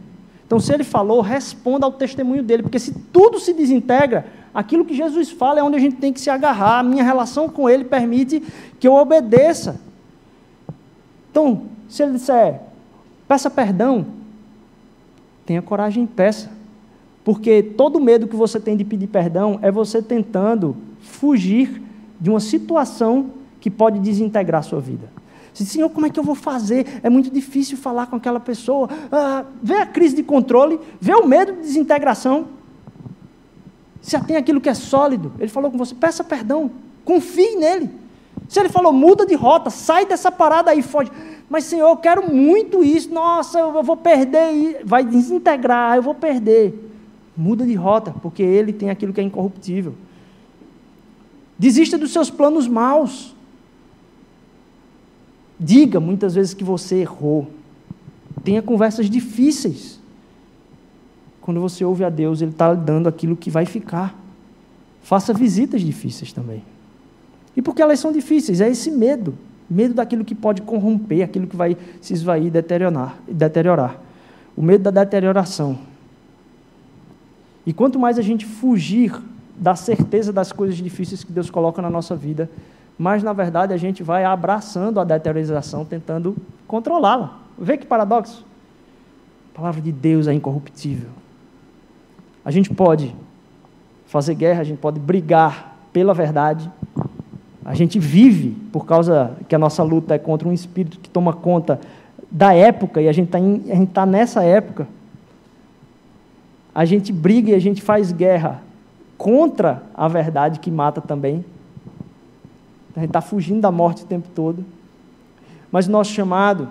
Então, se ele falou, responda ao testemunho dele, porque se tudo se desintegra, aquilo que Jesus fala é onde a gente tem que se agarrar. A minha relação com ele permite que eu obedeça. Então, se ele disser, peça perdão, tenha coragem e peça. Porque todo medo que você tem de pedir perdão é você tentando fugir de uma situação que pode desintegrar a sua vida. Senhor, como é que eu vou fazer? É muito difícil falar com aquela pessoa. Ah, vê a crise de controle, vê o medo de desintegração. Se tem aquilo que é sólido, ele falou com você, peça perdão, confie nele. Se ele falou, muda de rota, sai dessa parada aí, foge. Mas, Senhor, eu quero muito isso. Nossa, eu vou perder. Vai desintegrar, eu vou perder. Muda de rota, porque ele tem aquilo que é incorruptível. Desista dos seus planos maus. Diga muitas vezes que você errou. Tenha conversas difíceis. Quando você ouve a Deus, Ele está dando aquilo que vai ficar. Faça visitas difíceis também. E por que elas são difíceis? É esse medo. Medo daquilo que pode corromper, aquilo que vai se esvair e deteriorar. deteriorar. O medo da deterioração. E quanto mais a gente fugir da certeza das coisas difíceis que Deus coloca na nossa vida, mais na verdade a gente vai abraçando a deteriorização, tentando controlá-la. Vê que paradoxo? A palavra de Deus é incorruptível. A gente pode fazer guerra, a gente pode brigar pela verdade. A gente vive por causa que a nossa luta é contra um espírito que toma conta da época e a gente está tá nessa época. A gente briga e a gente faz guerra contra a verdade que mata também. A gente está fugindo da morte o tempo todo. Mas o nosso chamado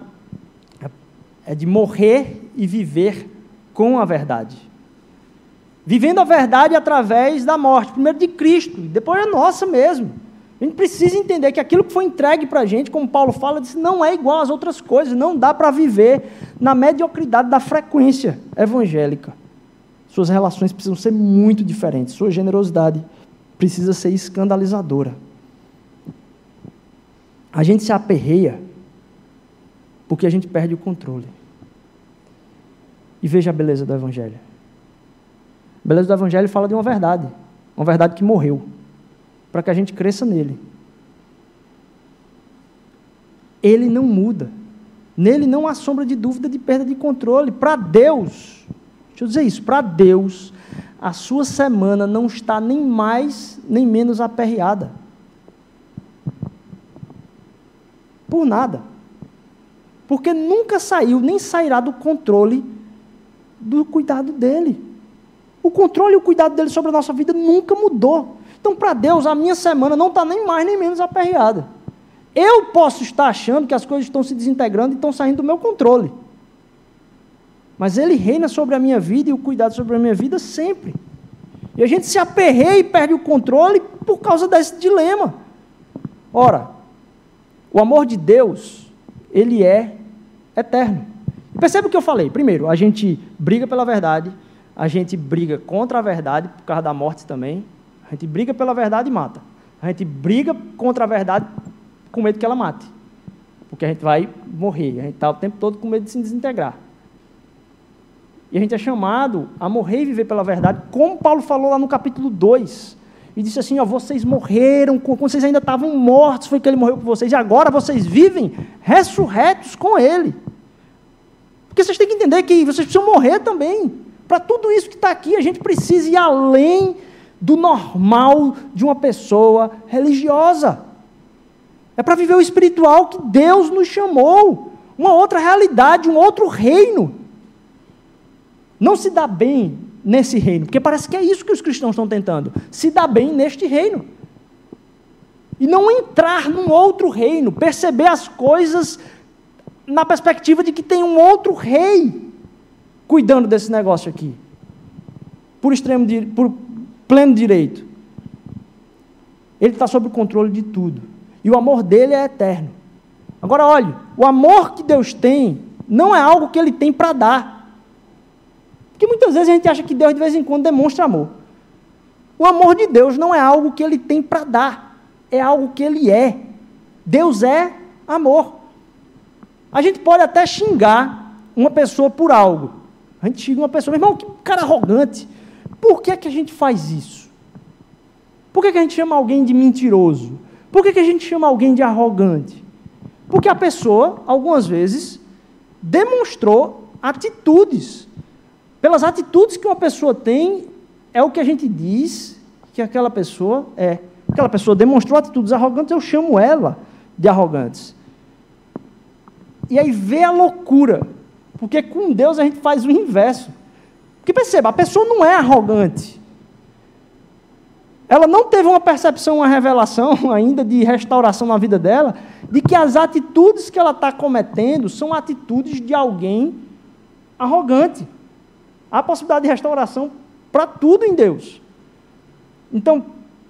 é de morrer e viver com a verdade. Vivendo a verdade através da morte, primeiro de Cristo, depois é nossa mesmo. A gente precisa entender que aquilo que foi entregue para a gente, como Paulo fala, não é igual às outras coisas, não dá para viver na mediocridade da frequência evangélica. Suas relações precisam ser muito diferentes. Sua generosidade precisa ser escandalizadora. A gente se aperreia porque a gente perde o controle. E veja a beleza do Evangelho. A beleza do Evangelho fala de uma verdade, uma verdade que morreu, para que a gente cresça nele. Ele não muda. Nele não há sombra de dúvida de perda de controle. Para Deus, Deixa eu dizer isso, para Deus, a sua semana não está nem mais nem menos aperreada. Por nada. Porque nunca saiu, nem sairá do controle do cuidado dele. O controle e o cuidado dele sobre a nossa vida nunca mudou. Então, para Deus, a minha semana não está nem mais nem menos aperreada. Eu posso estar achando que as coisas estão se desintegrando e estão saindo do meu controle. Mas Ele reina sobre a minha vida e o cuidado sobre a minha vida sempre. E a gente se aperreia e perde o controle por causa desse dilema. Ora, o amor de Deus, ele é eterno. E perceba o que eu falei. Primeiro, a gente briga pela verdade, a gente briga contra a verdade por causa da morte também. A gente briga pela verdade e mata. A gente briga contra a verdade com medo que ela mate. Porque a gente vai morrer. A gente está o tempo todo com medo de se desintegrar. E a gente é chamado a morrer e viver pela verdade, como Paulo falou lá no capítulo 2. E disse assim: ó, vocês morreram, quando vocês ainda estavam mortos, foi que ele morreu por vocês, e agora vocês vivem ressurretos com ele. Porque vocês têm que entender que vocês precisam morrer também. Para tudo isso que está aqui, a gente precisa ir além do normal de uma pessoa religiosa. É para viver o espiritual que Deus nos chamou. Uma outra realidade, um outro reino não se dá bem nesse reino, porque parece que é isso que os cristãos estão tentando, se dá bem neste reino. E não entrar num outro reino, perceber as coisas na perspectiva de que tem um outro rei cuidando desse negócio aqui. Por extremo por pleno direito. Ele está sob o controle de tudo. E o amor dele é eterno. Agora olhe, o amor que Deus tem não é algo que ele tem para dar. Porque muitas vezes a gente acha que Deus de vez em quando demonstra amor. O amor de Deus não é algo que ele tem para dar, é algo que ele é. Deus é amor. A gente pode até xingar uma pessoa por algo. A gente xinga uma pessoa, irmão, que cara arrogante. Por que, é que a gente faz isso? Por que, é que a gente chama alguém de mentiroso? Por que, é que a gente chama alguém de arrogante? Porque a pessoa, algumas vezes, demonstrou atitudes pelas atitudes que uma pessoa tem, é o que a gente diz que aquela pessoa é. Aquela pessoa demonstrou atitudes arrogantes, eu chamo ela de arrogantes. e aí vê a loucura. Porque com Deus a gente faz o inverso. Porque perceba, a pessoa não é arrogante. Ela não teve uma percepção, uma revelação ainda de restauração na vida dela, de que as atitudes que ela está cometendo são atitudes de alguém arrogante. Há possibilidade de restauração para tudo em Deus. Então,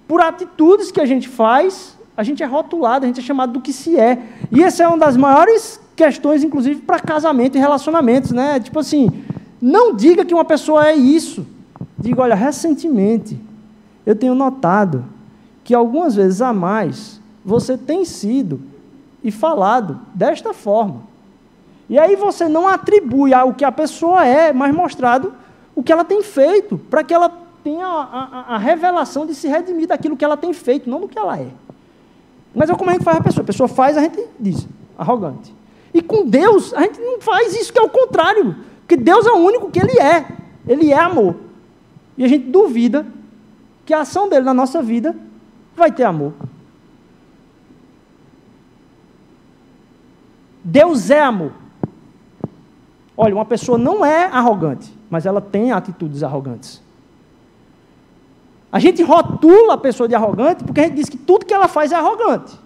por atitudes que a gente faz, a gente é rotulado, a gente é chamado do que se é. E essa é uma das maiores questões, inclusive, para casamento e relacionamentos, né? Tipo assim, não diga que uma pessoa é isso. Diga, olha, recentemente eu tenho notado que algumas vezes a mais você tem sido e falado desta forma. E aí você não atribui ao que a pessoa é, mas mostrado o que ela tem feito, para que ela tenha a, a, a, revelação de se redimir daquilo que ela tem feito, não do que ela é. Mas é como a gente faz a pessoa. A pessoa faz, a gente diz, arrogante. E com Deus, a gente não faz isso, que é o contrário. Porque Deus é o único que Ele é. Ele é amor. E a gente duvida que a ação dele na nossa vida vai ter amor. Deus é amor. Olha, uma pessoa não é arrogante, mas ela tem atitudes arrogantes. A gente rotula a pessoa de arrogante porque a gente diz que tudo que ela faz é arrogante.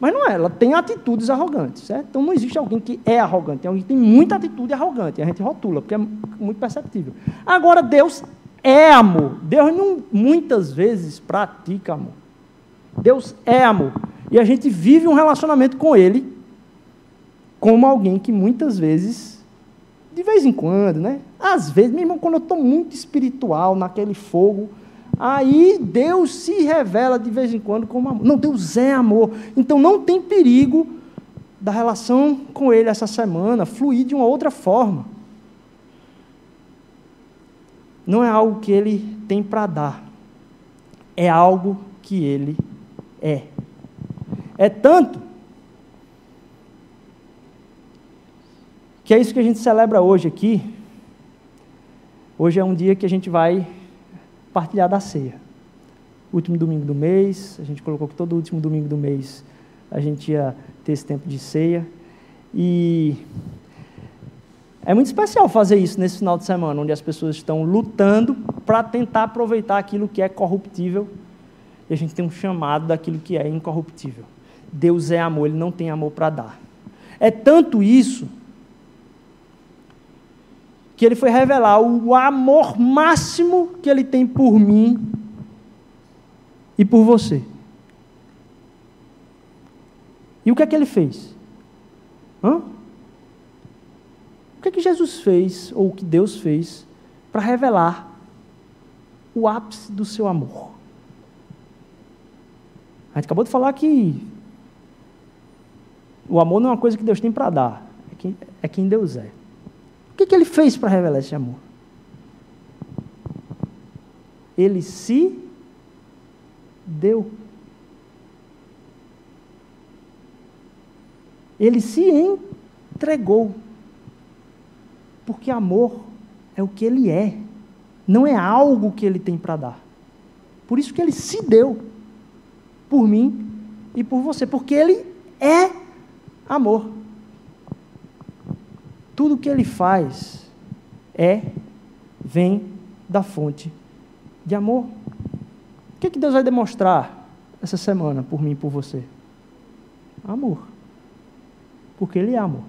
Mas não é, ela tem atitudes arrogantes, certo? Então não existe alguém que é arrogante, tem alguém que tem muita atitude arrogante, a gente rotula, porque é muito perceptível. Agora, Deus é amor. Deus não muitas vezes pratica amor. Deus é amor. E a gente vive um relacionamento com Ele como alguém que muitas vezes, de vez em quando, né? Às vezes, mesmo quando eu estou muito espiritual, naquele fogo, aí Deus se revela de vez em quando como amor. Não, Deus é amor. Então não tem perigo da relação com Ele essa semana fluir de uma outra forma não é algo que ele tem para dar, é algo que ele é. É tanto que é isso que a gente celebra hoje aqui. Hoje é um dia que a gente vai partilhar da ceia. Último domingo do mês, a gente colocou que todo último domingo do mês a gente ia ter esse tempo de ceia. E é muito especial fazer isso nesse final de semana, onde as pessoas estão lutando para tentar aproveitar aquilo que é corruptível e a gente tem um chamado daquilo que é incorruptível. Deus é amor, Ele não tem amor para dar. É tanto isso que Ele foi revelar o amor máximo que Ele tem por mim e por você. E o que é que Ele fez? Hã? que, é que Jesus fez, ou o que Deus fez, para revelar o ápice do seu amor? A gente acabou de falar que o amor não é uma coisa que Deus tem para dar, é quem, é quem Deus é. O que, que ele fez para revelar esse amor? Ele se deu. Ele se entregou. Porque amor é o que ele é, não é algo que ele tem para dar. Por isso que ele se deu por mim e por você, porque ele é amor. Tudo que ele faz é, vem da fonte de amor. O que, é que Deus vai demonstrar essa semana por mim e por você? Amor. Porque Ele é amor.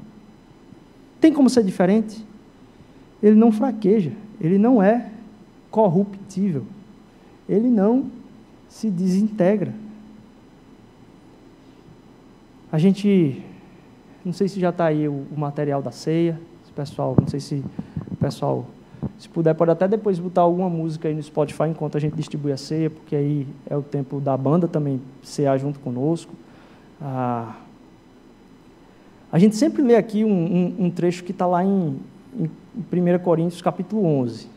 Tem como ser diferente? ele não fraqueja, ele não é corruptível, ele não se desintegra. A gente, não sei se já está aí o, o, material da ceia, pessoal, não sei se pessoal, se puder, pode até depois botar alguma música aí no Spotify enquanto a gente distribui a ceia, porque aí é o tempo da banda também cear junto conosco. Ah, a gente sempre lê aqui um, um, um trecho que está lá em, em 1 Coríntios capítulo 11,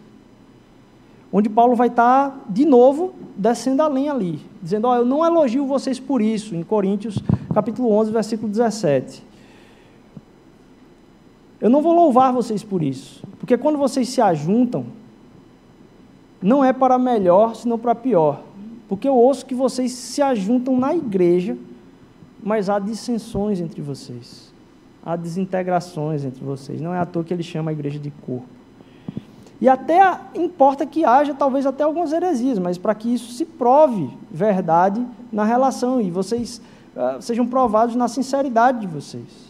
onde Paulo vai estar de novo descendo a ali, dizendo: oh, Eu não elogio vocês por isso, em Coríntios capítulo 11, versículo 17. Eu não vou louvar vocês por isso, porque quando vocês se ajuntam, não é para melhor, senão para pior. Porque eu ouço que vocês se ajuntam na igreja, mas há dissensões entre vocês. há desintegrações entre vocês. Não é à toa que ele chama a igreja de corpo. E até importa que haja talvez até algumas heresias, mas para que isso se prove verdade na relação e vocês uh, sejam provados na sinceridade de vocês.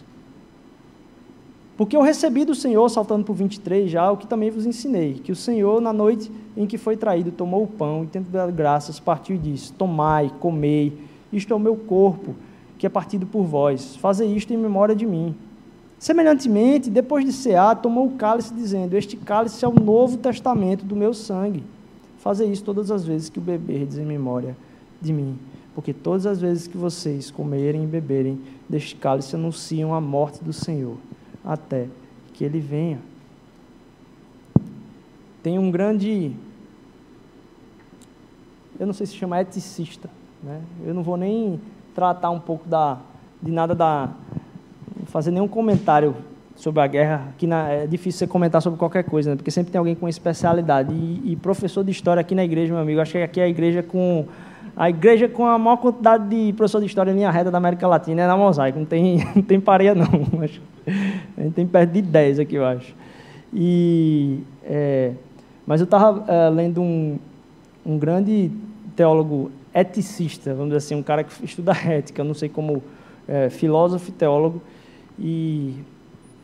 Porque eu recebi do Senhor, saltando para o 23 já, o que também vos ensinei, que o Senhor, na noite em que foi traído, tomou o pão e, tendo dado graças, partiu e disse: Tomai, comei, isto é o meu corpo, que é partido por vós. Fazei isto em memória de mim. Semelhantemente, depois de cear, tomou o cálice, dizendo: Este cálice é o novo testamento do meu sangue. Fazei isso todas as vezes que o beberdes em memória de mim. Porque todas as vezes que vocês comerem e beberem deste cálice, anunciam a morte do Senhor até que ele venha. Tem um grande, eu não sei se chama eticista, né? eu não vou nem tratar um pouco da, de nada da, fazer nenhum comentário sobre a guerra, que na, é difícil você comentar sobre qualquer coisa, né? porque sempre tem alguém com especialidade. E, e, professor de história aqui na igreja, meu amigo, acho que aqui é a igreja com a igreja com a maior quantidade de professor de história em linha reta da América Latina é na Mosaico, não tem, não tem pareia não, a gente tem perto de 10 aqui, eu acho. E, é, mas eu estava é, lendo um, um grande teólogo eticista, vamos dizer assim, um cara que estuda ética, não sei como, é, filósofo e teólogo, e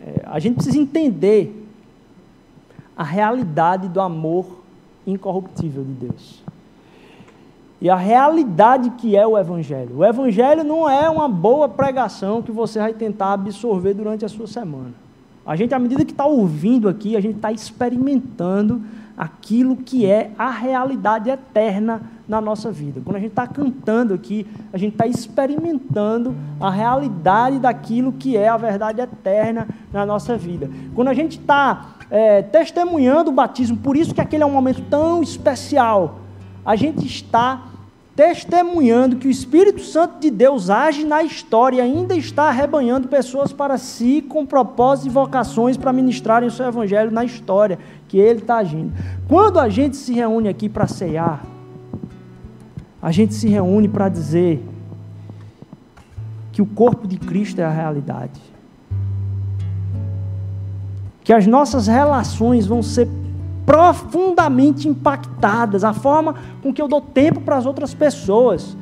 é, a gente precisa entender a realidade do amor incorruptível de Deus e a realidade que é o Evangelho. O Evangelho não é uma boa pregação que você vai tentar absorver durante a sua semana. A gente, à medida que está ouvindo aqui, a gente está experimentando aquilo que é a realidade eterna na nossa vida. Quando a gente está cantando aqui, a gente está experimentando a realidade daquilo que é a verdade eterna na nossa vida. Quando a gente está é, testemunhando o batismo, por isso que aquele é um momento tão especial a gente está testemunhando que o Espírito Santo de Deus age na história e ainda está arrebanhando pessoas para si com propósitos e vocações para ministrarem o seu evangelho na história que ele está agindo. Quando a gente se reúne aqui para ceiar, a gente se reúne para dizer que o corpo de Cristo é a realidade. Que as nossas relações vão ser profundamente impactadas, a forma com que eu dou tempo para as outras pessoas,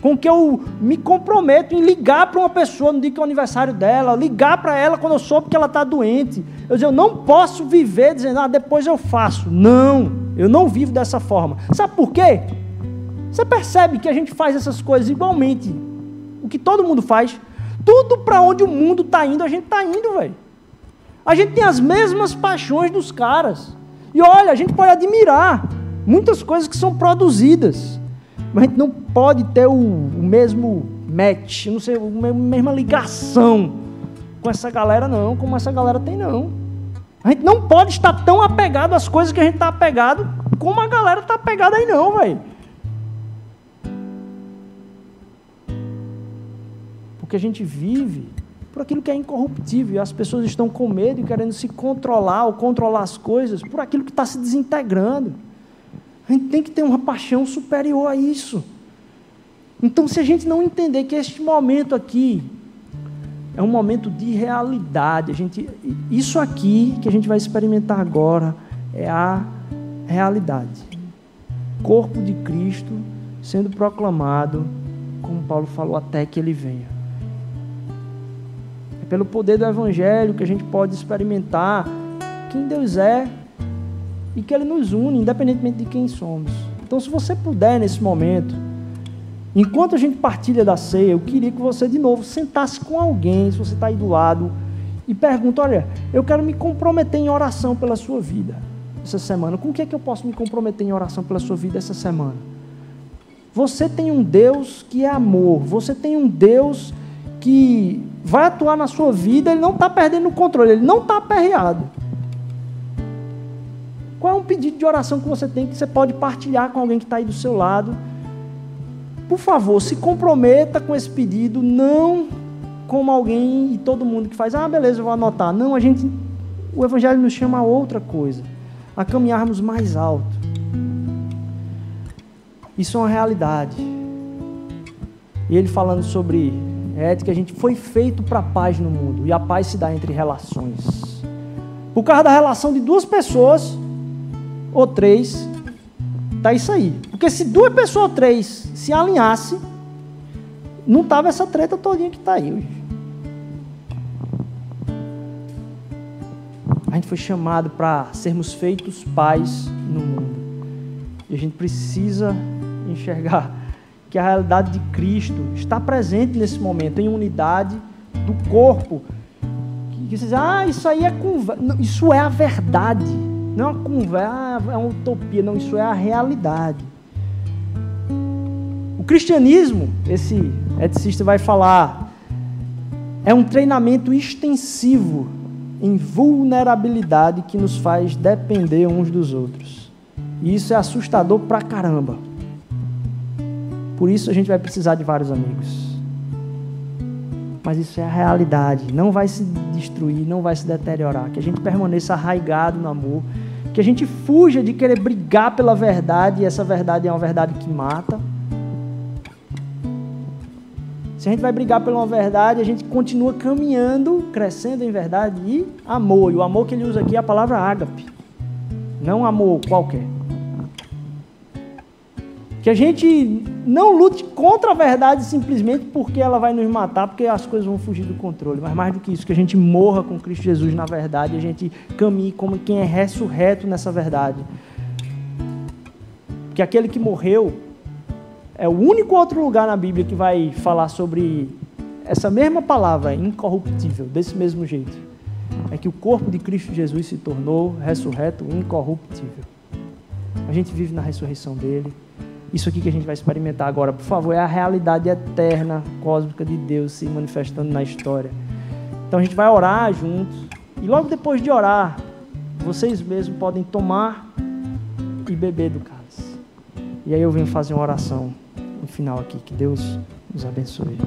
com que eu me comprometo em ligar para uma pessoa no dia que é o aniversário dela, ligar para ela quando eu soube que ela está doente. Eu dizer, eu não posso viver dizendo, ah, depois eu faço. Não, eu não vivo dessa forma. Sabe por quê? Você percebe que a gente faz essas coisas igualmente. O que todo mundo faz. Tudo para onde o mundo está indo, a gente está indo, velho. A gente tem as mesmas paixões dos caras. E olha, a gente pode admirar muitas coisas que são produzidas, mas a gente não pode ter o, o mesmo match, não sei, a mesma ligação com essa galera, não, como essa galera tem, não. A gente não pode estar tão apegado às coisas que a gente está apegado como a galera está apegada aí, não, velho. Porque a gente vive por aquilo que é incorruptível. As pessoas estão com medo e querendo se controlar ou controlar as coisas por aquilo que está se desintegrando. A gente tem que ter uma paixão superior a isso. Então, se a gente não entender que este momento aqui é um momento de realidade, a gente, isso aqui que a gente vai experimentar agora é a realidade. Corpo de Cristo sendo proclamado, como Paulo falou, até que ele venha pelo poder do Evangelho que a gente pode experimentar quem Deus é e que Ele nos une, independentemente de quem somos. Então, se você puder nesse momento, enquanto a gente partilha da ceia, eu queria que você de novo sentasse com alguém, se você está aí do lado, e pergunta: olha, eu quero me comprometer em oração pela sua vida essa semana. Com o que é que eu posso me comprometer em oração pela sua vida essa semana? Você tem um Deus que é amor, você tem um Deus que vai atuar na sua vida, ele não está perdendo o controle, ele não está aperreado. Qual é um pedido de oração que você tem que você pode partilhar com alguém que está aí do seu lado? Por favor, se comprometa com esse pedido, não como alguém e todo mundo que faz, ah, beleza, eu vou anotar. Não, a gente, o Evangelho nos chama a outra coisa, a caminharmos mais alto. Isso é uma realidade. E ele falando sobre é ética. A gente foi feito para paz no mundo e a paz se dá entre relações. Por causa da relação de duas pessoas ou três, tá isso aí. Porque se duas pessoas ou três se alinhasse, não tava essa treta todinha que está aí hoje. A gente foi chamado para sermos feitos pais no mundo. E a gente precisa enxergar que a realidade de Cristo está presente nesse momento, em unidade do corpo. Que você diz, ah, isso aí é conversa. Isso é a verdade. Não é uma conversa, ah, é uma utopia. Não, isso é a realidade. O cristianismo, esse eticista vai falar, é um treinamento extensivo em vulnerabilidade que nos faz depender uns dos outros. E isso é assustador pra caramba. Por isso a gente vai precisar de vários amigos. Mas isso é a realidade. Não vai se destruir, não vai se deteriorar. Que a gente permaneça arraigado no amor. Que a gente fuja de querer brigar pela verdade, e essa verdade é uma verdade que mata. Se a gente vai brigar pela uma verdade, a gente continua caminhando, crescendo em verdade e amor. E o amor que ele usa aqui é a palavra ágape. Não amor qualquer. Que a gente não lute contra a verdade simplesmente porque ela vai nos matar, porque as coisas vão fugir do controle. Mas mais do que isso, que a gente morra com Cristo Jesus na verdade, a gente caminhe como quem é ressurreto nessa verdade. Que aquele que morreu é o único outro lugar na Bíblia que vai falar sobre essa mesma palavra, incorruptível, desse mesmo jeito. É que o corpo de Cristo Jesus se tornou ressurreto, incorruptível. A gente vive na ressurreição dele. Isso aqui que a gente vai experimentar agora, por favor, é a realidade eterna, cósmica de Deus se manifestando na história. Então a gente vai orar juntos. E logo depois de orar, vocês mesmos podem tomar e beber do cálice. E aí eu venho fazer uma oração no final aqui. Que Deus nos abençoe.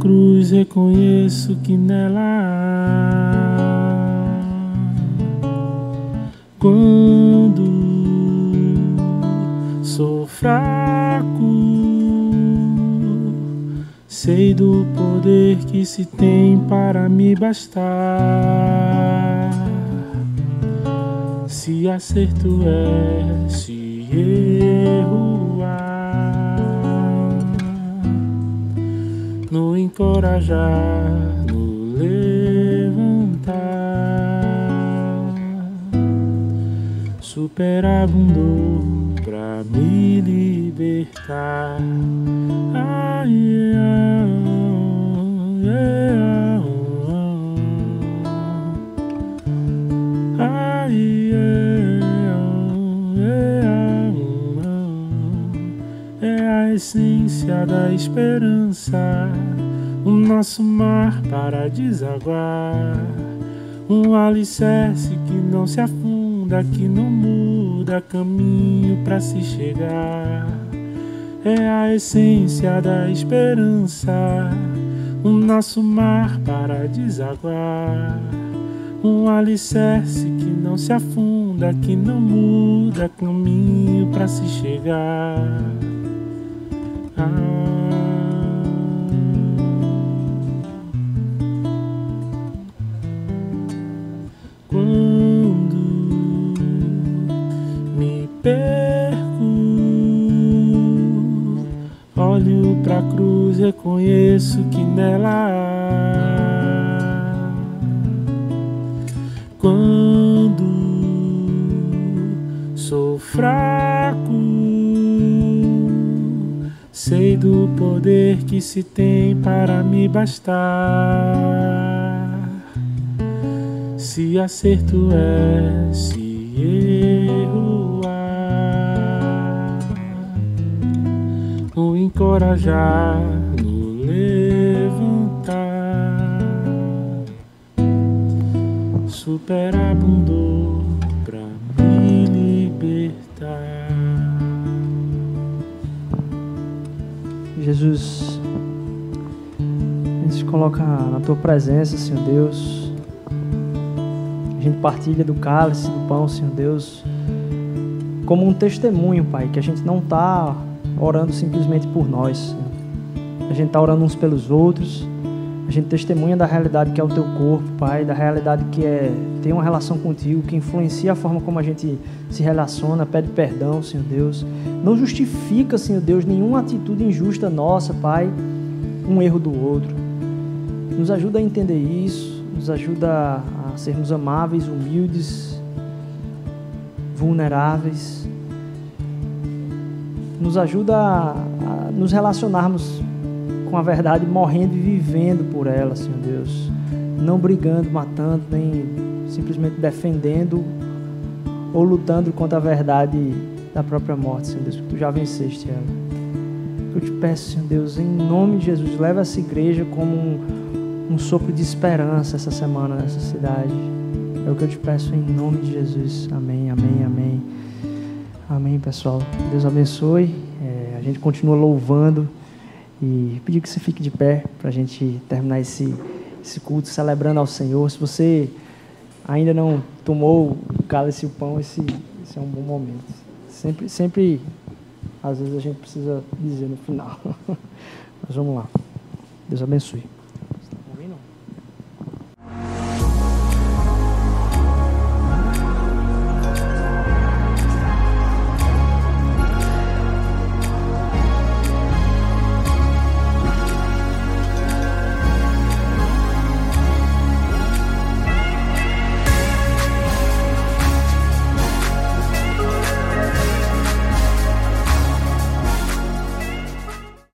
Cruz reconheço que nela há. Quando sou fraco, Sei do poder que se tem para me bastar. Se acerto é, se erro encorajar, no levantar, superabundou pra me libertar. Ai, ai, É a essência da esperança, o nosso mar para desaguar, um alicerce que não se afunda, que não muda caminho para se chegar é a essência da esperança, o nosso mar para desaguar, um alicerce que não se afunda, que não muda caminho para se chegar. Ah. Reconheço que nela há. Quando sou fraco, sei do poder que se tem para me bastar. Se acerto é, se erro há encorajar, superabundou pra me libertar. Jesus, a gente se coloca na tua presença, Senhor Deus. A gente partilha do cálice, do pão, Senhor Deus, como um testemunho, Pai, que a gente não está orando simplesmente por nós. A gente está orando uns pelos outros. A gente testemunha da realidade que é o teu corpo, Pai, da realidade que é ter uma relação contigo, que influencia a forma como a gente se relaciona, pede perdão, Senhor Deus. Não justifica, Senhor Deus, nenhuma atitude injusta nossa, Pai, um erro do outro. Nos ajuda a entender isso, nos ajuda a sermos amáveis, humildes, vulneráveis. Nos ajuda a, a nos relacionarmos com a verdade, morrendo e vivendo por ela, Senhor Deus. Não brigando, matando, nem simplesmente defendendo ou lutando contra a verdade da própria morte, Senhor Deus, porque tu já venceste ela. Eu te peço, Senhor Deus, em nome de Jesus, leva essa igreja como um, um sopro de esperança essa semana nessa cidade. É o que eu te peço em nome de Jesus. Amém, amém, amém. Amém, pessoal. Deus abençoe. É, a gente continua louvando e pedir que você fique de pé para a gente terminar esse, esse culto celebrando ao Senhor. Se você ainda não tomou o cálice e o pão, esse, esse é um bom momento. Sempre, sempre, às vezes a gente precisa dizer no final. Mas vamos lá. Deus abençoe.